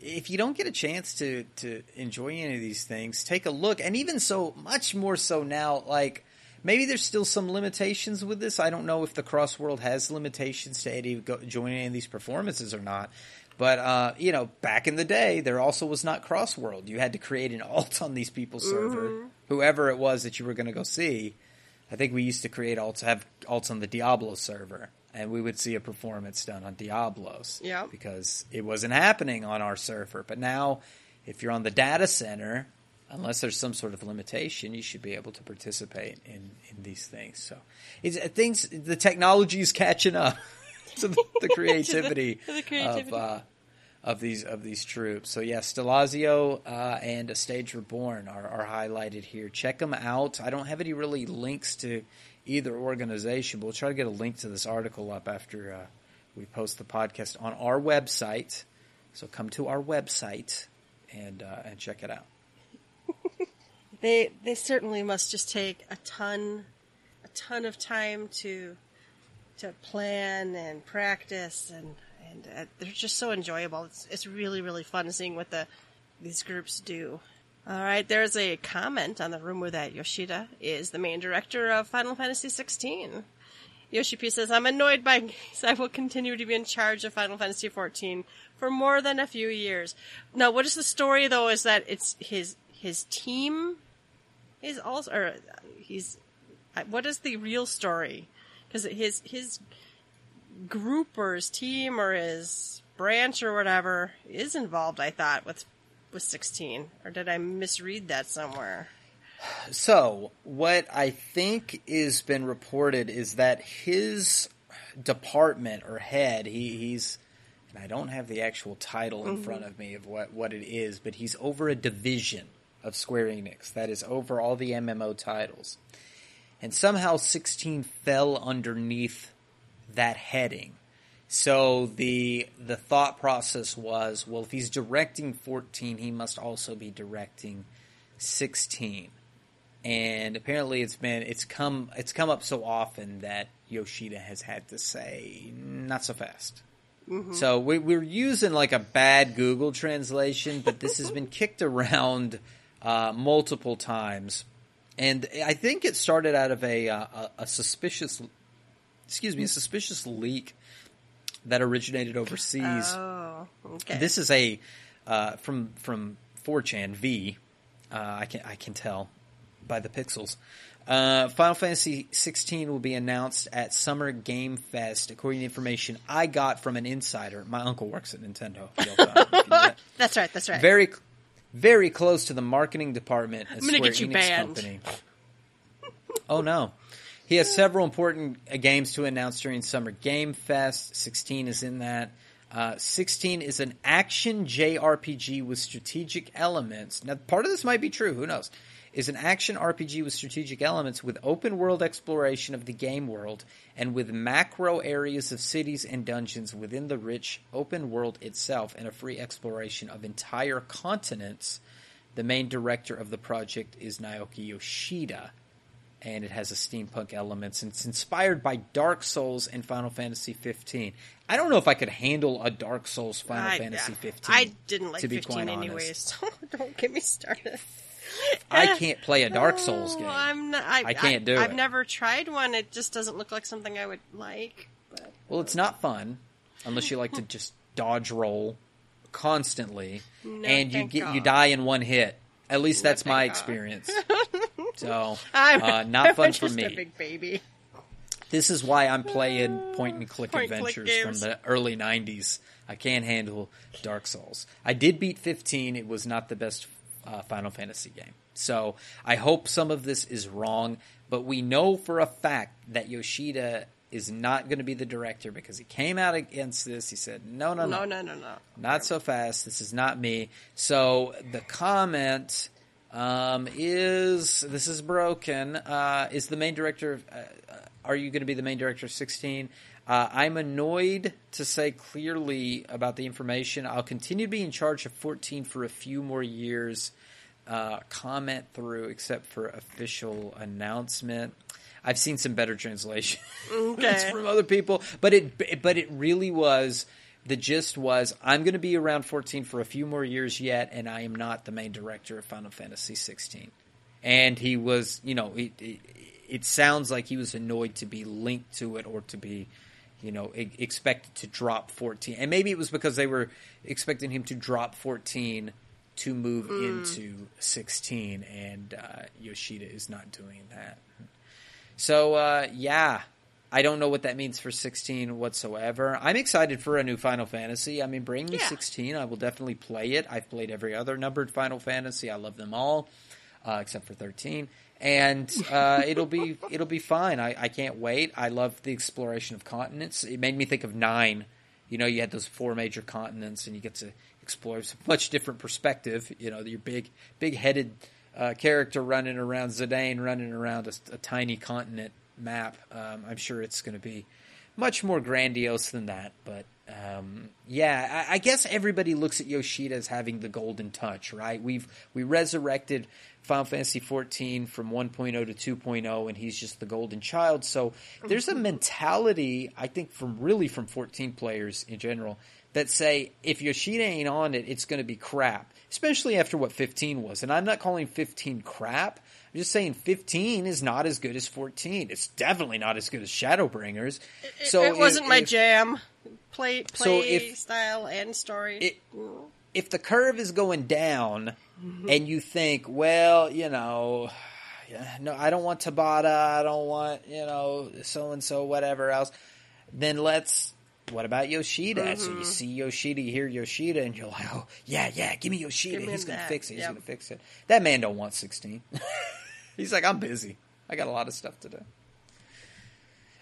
if you don't get a chance to to enjoy any of these things, take a look. And even so, much more so now, like maybe there's still some limitations with this. I don't know if the Cross World has limitations to any go, joining any of these performances or not. But uh, you know, back in the day, there also was not Cross World. You had to create an alt on these people's server, whoever it was that you were going to go see. I think we used to create alts, have alts on the Diablo server, and we would see a performance done on Diablos. Yeah. Because it wasn't happening on our server. But now, if you're on the data center, unless there's some sort of limitation, you should be able to participate in, in these things. So, it's uh, things. The technology is catching up to the, the creativity, to the creativity. of uh, of these of these troupes. So yeah, Stelazio uh, and A Stage Reborn are, are highlighted here. Check them out. I don't have any really links to either organization, but we'll try to get a link to this article up after uh, we post the podcast on our website. So come to our website and uh, and check it out. They they certainly must just take a ton a ton of time to to plan and practice and and uh, they're just so enjoyable. It's it's really really fun seeing what the these groups do. All right, there's a comment on the rumor that Yoshida is the main director of Final Fantasy 16. Yoshi P says, I'm annoyed by. I will continue to be in charge of Final Fantasy 14 for more than a few years. Now, what is the story though is that it's his, his team is also, or he's, what is the real story? Cause his, his group or his team or his branch or whatever is involved, I thought, with with 16, or did I misread that somewhere? So, what I think is been reported is that his department or head, he, he's, and I don't have the actual title in mm-hmm. front of me of what, what it is, but he's over a division of Square Enix that is over all the MMO titles. And somehow 16 fell underneath that heading. So the the thought process was, well, if he's directing 14, he must also be directing 16 and apparently it's been it's come it's come up so often that Yoshida has had to say not so fast. Mm-hmm. So we, we're using like a bad Google translation, but this has been kicked around uh, multiple times, and I think it started out of a uh, a, a suspicious, excuse me, a suspicious leak that originated overseas. Oh, okay. This is a uh, from from 4chan V. Uh, I can I can tell by the pixels. Uh, Final Fantasy 16 will be announced at Summer Game Fest, according to information I got from an insider. My uncle works at Nintendo. that's right. That's right. very, very close to the marketing department. At I'm Square Enix banned. Company. Oh no. He has several important uh, games to announce during Summer Game Fest. 16 is in that. Uh, 16 is an action JRPG with strategic elements. Now, part of this might be true. Who knows? Is an action RPG with strategic elements with open world exploration of the game world and with macro areas of cities and dungeons within the rich open world itself and a free exploration of entire continents. The main director of the project is Naoki Yoshida and it has a steampunk elements and it's inspired by Dark Souls and Final Fantasy 15. I don't know if I could handle a Dark Souls Final I, Fantasy 15. I didn't like to be 15 quite anyways. So don't get me started. I can't play a Dark Souls Oh, game. I'm not, I, I can't do it. I've never tried one. It just doesn't look like something I would like. But Well, it's not fun unless you like to just dodge roll constantly No, and you get you die in one hit. At least No, that's my God. experience. So, I'm, uh, not I'm fun for me. big baby. This is why I'm playing point and click Point and click adventures from the early 90s. I can't handle Dark Souls. I did beat 15. It was not the best uh, Final Fantasy game. So I hope some of this is wrong, but we know for a fact that Yoshida is not going to be the director because he came out against this. He said, no, no, no, No, no, no, no. not so fast. This is not me. So the comment um, is this is broken. Uh, is the main director? Of, uh, uh, are you going to be the main director of sixteen? Uh, I'm annoyed to say clearly about the information. I'll continue to be in charge of 14 for a few more years. Uh, comment through, except for official announcement. I've seen some better translation Okay. from other people, but it but it really was the gist was I'm going to be around 14 for a few more years yet, and I am not the main director of Final Fantasy 16. And he was, you know, it, it, it sounds like he was annoyed to be linked to it or to be, you know, expected to drop 14. And maybe it was because they were expecting him to drop 14 to move into 16, and uh, Yoshida is not doing that. So uh, yeah, I don't know what that means for 16 whatsoever. I'm excited for a new Final Fantasy. I mean, bring me Yeah. 16. I will definitely play it. I've played every other numbered Final Fantasy. I love them all, uh, except for 13. And uh, it'll be it'll be fine. I, I can't wait. I love the exploration of continents. It made me think of nine. You know, you had those four major continents, and you get to explore a much different perspective. You know, your big big headed uh, character running around Zidane, running around a, a tiny continent map. Um, I'm sure it's going to be much more grandiose than that. But um, yeah, I, I guess everybody looks at Yoshida as having the golden touch, right? We've we resurrected Final Fantasy 14 from 1.0 to 2.0, and he's just the golden child. So there's a mentality, I think, from really from 14 players in general that say if Yoshida ain't on it, it's going to be crap. Especially after what 15 was, and I'm not calling 15 crap. I'm just saying 15 is not as good as 14. It's definitely not as good as Shadowbringers. It, so it wasn't if- my jam. Play, So if- style and story. It- if the curve is going down and you think, well, you know, yeah, no, I don't want Tabata, I don't want, you know, so and so, whatever else, then let's what about Yoshida? Mm-hmm. So you see Yoshida, you hear Yoshida, and you're like, oh yeah, yeah, give me Yoshida. Give He's gonna that. fix it. He's yep. gonna fix it. That man don't want 16. He's like, I'm busy. I got a lot of stuff to do.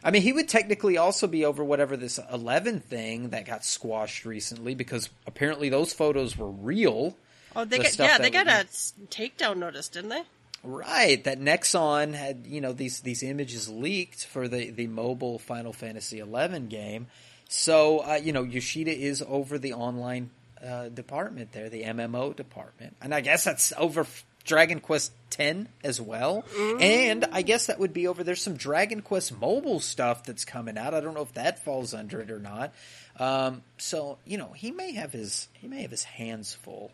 I mean, he would technically also be over whatever this 11 thing that got squashed recently because apparently those photos were real. Oh, they the got yeah, they got a takedown notice, didn't they? Right, that Nexon had you know these these images leaked for the the mobile Final Fantasy XI game. So uh, you know Yoshida is over the online uh, department there, the MMO department, and I guess that's over Dragon Quest X as well. Mm. And I guess that would be over. There's some Dragon Quest mobile stuff that's coming out. I don't know if that falls under it or not. Um, so you know, he may have his he may have his hands full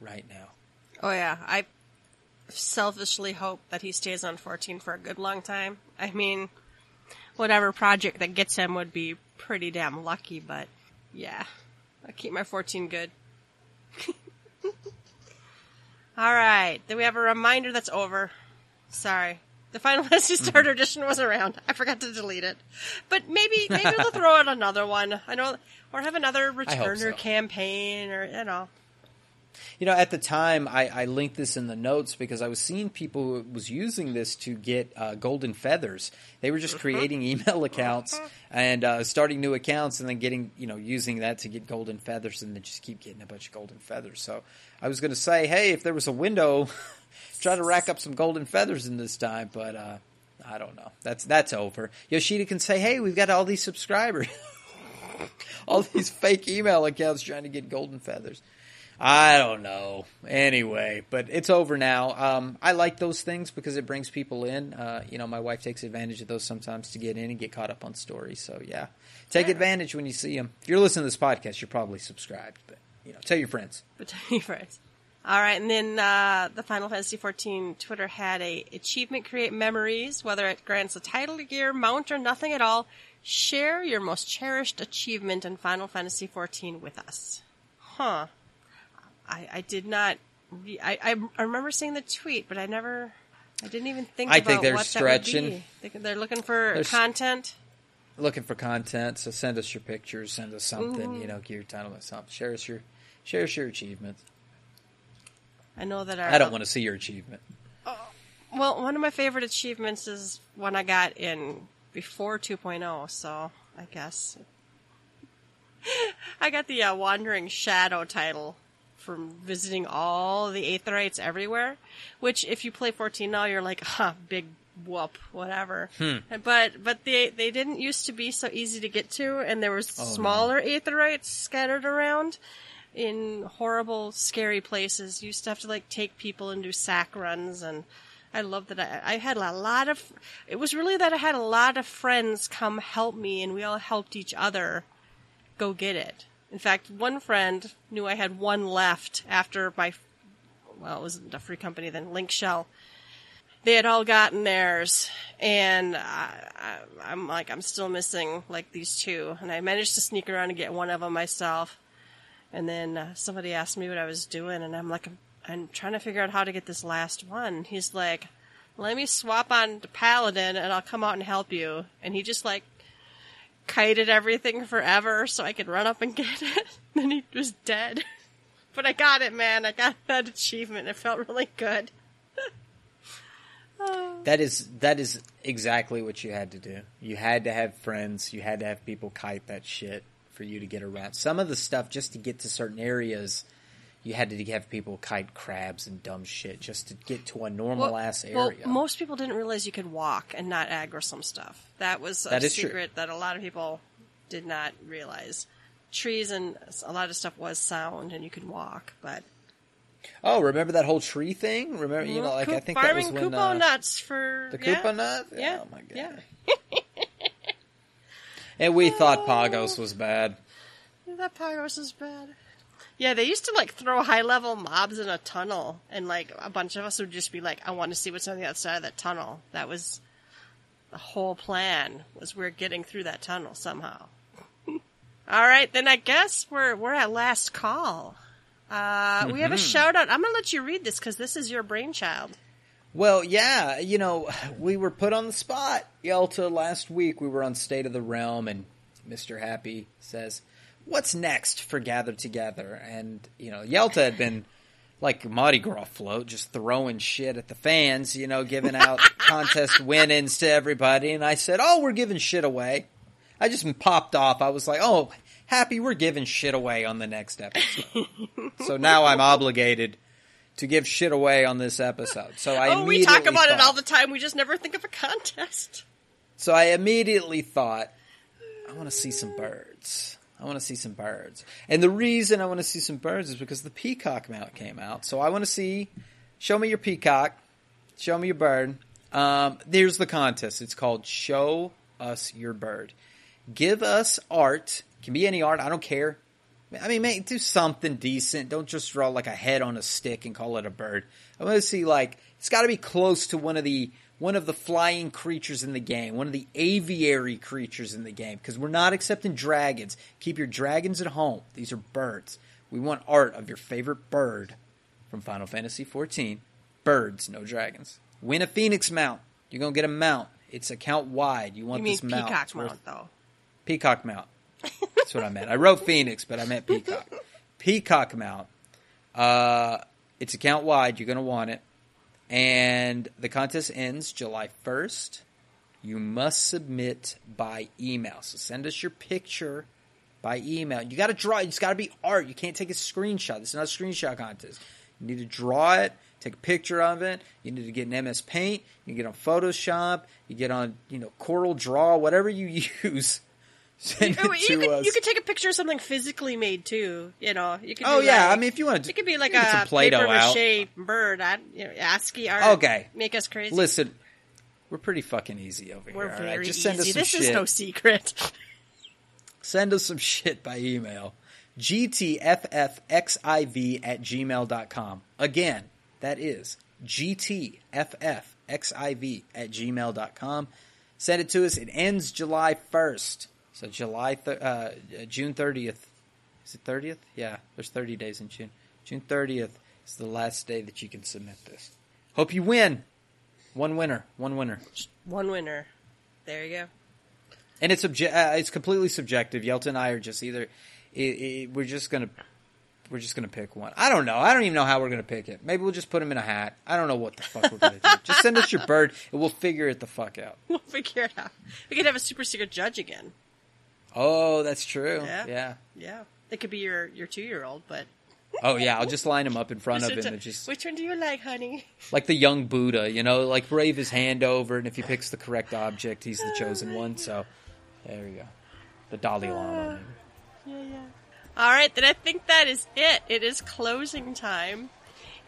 right now. Oh yeah, I selfishly hope that he stays on 14 for a good long time. I mean, whatever project that gets him would be pretty damn lucky, but yeah, I keep my 14 good. All right. Then we have a reminder that's over. Sorry. The Final Fantasy mm-hmm. Starter Edition was around. I forgot to delete it. But maybe maybe they'll throw out another one. I know or have another returner so. campaign or you know. You know, at the time, I, I, linked this in the notes because I was seeing people who was using this to get uh, golden feathers. They were just mm-hmm. creating email accounts and uh, starting new accounts, and then getting you know using that to get golden feathers, and then just keep getting a bunch of golden feathers. So I was going to say, hey, if there was a window, try to rack up some golden feathers in this time, but uh, I don't know. That's that's over. Yoshida can say, hey, we've got all these subscribers, all these fake email accounts trying to get golden feathers. I don't know. Anyway, but it's over now. Um, I like those things because it brings people in. Uh, you know, my wife takes advantage of those sometimes to get in and get caught up on stories. So yeah, take yeah. advantage when you see them. If you're listening to this podcast, you're probably subscribed, but you know, tell your friends. But tell your friends. All right, and then uh, the Final Fantasy XIV Twitter had a achievement create memories, whether it grants a title, gear, mount, or nothing at all. Share your most cherished achievement in Final Fantasy XIV with us. Huh. I, I did not. Re- I, I, I remember seeing the tweet, but I never. I didn't even think. I about think they're what stretching. Be. They're looking for they're content looking for content, so send us your pictures, send us something, you know, gear title or something. Share us your share us your achievements. I know that our, I don't want to see your achievement. Uh, well, one of my favorite achievements is one I got in before 2.0, so I guess I got the uh, Wandering Shadow title from visiting all the Aetherytes everywhere. Which, if you play 14 now, you're like, huh, big whoop, whatever. Hmm. But but they they didn't used to be so easy to get to, and there was oh, smaller no. aetherytes scattered around in horrible, scary places. You used to have to like take people and do sack runs, and I love that I, I had a lot of. It was really that I had a lot of friends come help me, and we all helped each other go get it. In fact, one friend knew I had one left after my. Well, it wasn't a free company then. Link Shell they had all gotten theirs, and I, am like, I'm still missing like these two, and I managed to sneak around and get one of them myself. And then uh, somebody asked me what I was doing, and I'm like, I'm, I'm trying to figure out how to get this last one. He's like, let me swap on to Paladin, and I'll come out and help you. And he just like kited everything forever so I could run up and get it. then he was dead. but I got it, man. I got that achievement. It felt really good. That is that is exactly what you had to do. You had to have friends. You had to have people kite that shit for you to get around. Some of the stuff just to get to certain areas, you had to have people kite crabs and dumb shit just to get to a normal well, ass area. Well, most people didn't realize you could walk and not aggro some stuff. That was a that secret true. that a lot of people did not realize. Trees and a lot of stuff was sound and you could walk, but Oh, remember that whole tree thing? Remember, you know, like I think that was when Kupo uh, nuts for the Kupo yeah. nut. Yeah. Oh my god. Yeah. and we thought Pagos was bad. That Pagos is bad. Yeah, they used to like throw high level mobs in a tunnel, and like a bunch of us would just be like, "I want to see what's on the other side of that tunnel." That was the whole plan. Was we're getting through that tunnel somehow. All right, then I guess we're we're at last call. Uh, we have a mm-hmm. shout out. I'm going to let you read this because this is your brainchild. Well, yeah, you know, we were put on the spot, Yelta, last week. We were on State of the Realm, and Mr. Happy says, "What's next for Gather Together?" And you know, Yelta had been like Mardi Gras float, just throwing shit at the fans, you know, giving out contest winnings to everybody. And I said, "Oh, we're giving shit away." I just popped off. I was like, "Oh, happy, we're giving shit away on the next episode." so now I'm obligated to give shit away on this episode. So I oh, we talk about thought, it all the time. We just never think of a contest. So I immediately thought, I want to see some birds. I want to see some birds. And the reason I want to see some birds is because the peacock mount came out. So I want to see, show me your peacock, show me your bird. Um, there's the contest. It's called Show Us Your Bird. Give us art. Can be any art. I don't care. I mean, make, do something decent. Don't just draw like a head on a stick and call it a bird. I want to see like it's got to be close to one of the one of the flying creatures in the game, one of the aviary creatures in the game, because we're not accepting dragons. Keep your dragons at home. These are birds. We want art of your favorite bird from Final Fantasy XIV. Birds, no dragons. Win a phoenix mount. You're gonna get a mount. It's account wide. You want you mean this mount. Peacock mount, though. Peacock mount. That's what I meant. I wrote Phoenix, but I meant Peacock. Peacock mount. Uh, it's account wide. You're gonna want it and the contest ends July 1st. You must submit by email. So send us your picture by email. You got to draw it. It's got to be art. You can't take a screenshot. This is not a screenshot contest. You need to draw it, take a picture of it. You need to get an MS Paint. You get on Photoshop. You get on, you know, Corel Draw, whatever you use. Send you, it you to could, us. You could take a picture of something physically made too. You know, you could. oh yeah, like- I mean, if you want to, it could be like a paper mache bird. I, you know, ASCII art. Okay. make us crazy. Listen, we're pretty fucking easy over here. We're here. all very right? Just send us easy. some This shit. is no secret. send us some shit by email. GTFFXIV at gmail.com. Again, that is GTFFXIV at gmail.com. Send it to us. It ends July 1st. So July, th- uh, June 30th. Is it 30th? Yeah, there's 30 days in June. June 30th is the last day that you can submit this. Hope you win. One winner. One winner. One winner. There you go. and it's obje- uh, it's completely subjective. Yelton and I are just either it, it, we're just gonna we're just gonna pick one. I don't know. I don't even know how we're gonna pick it. Maybe we'll just put him in a hat. I don't know what the fuck we're gonna do. Just send us your bird, and we'll figure it the fuck out. We'll figure it out. We could have a super secret judge again. Oh, that's true. Yeah. Yeah. Yeah, it could be your your two year old, but Oh yeah. I'll just line him up in front of him and just which one do you like, honey? like the young Buddha, you know, like wave his hand over, and if he picks the correct object, he's the chosen ah, one. So there we go. The Dalai Lama. Ah, maybe. Yeah, yeah. All right, then I think that is it. It is closing time.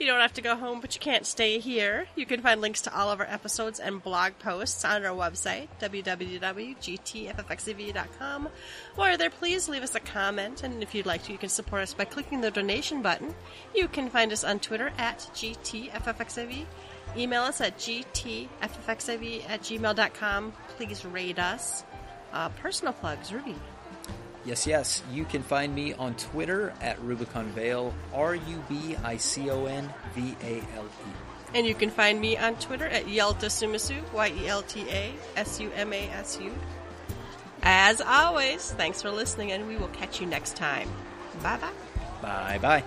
You don't have to go home, but you can't stay here. You can find links to all of our episodes and blog posts on our website, www.gtffxiv.com. While there, please leave us a comment, and if you'd like to, you can support us by clicking the donation button. You can find us on Twitter at GTFFXIV. Email us at gtffxiv at gmail.com. Please rate us. Uh, personal plugs, Ruby. Yes, yes, you can find me on Twitter at Rubicon Vale, R U B I C O N V A L E. And you can find me on Twitter at Yelta Sumasu, Y E L T A S U M A S U. As always, thanks for listening, and we will catch you next time. Bye bye. Bye bye.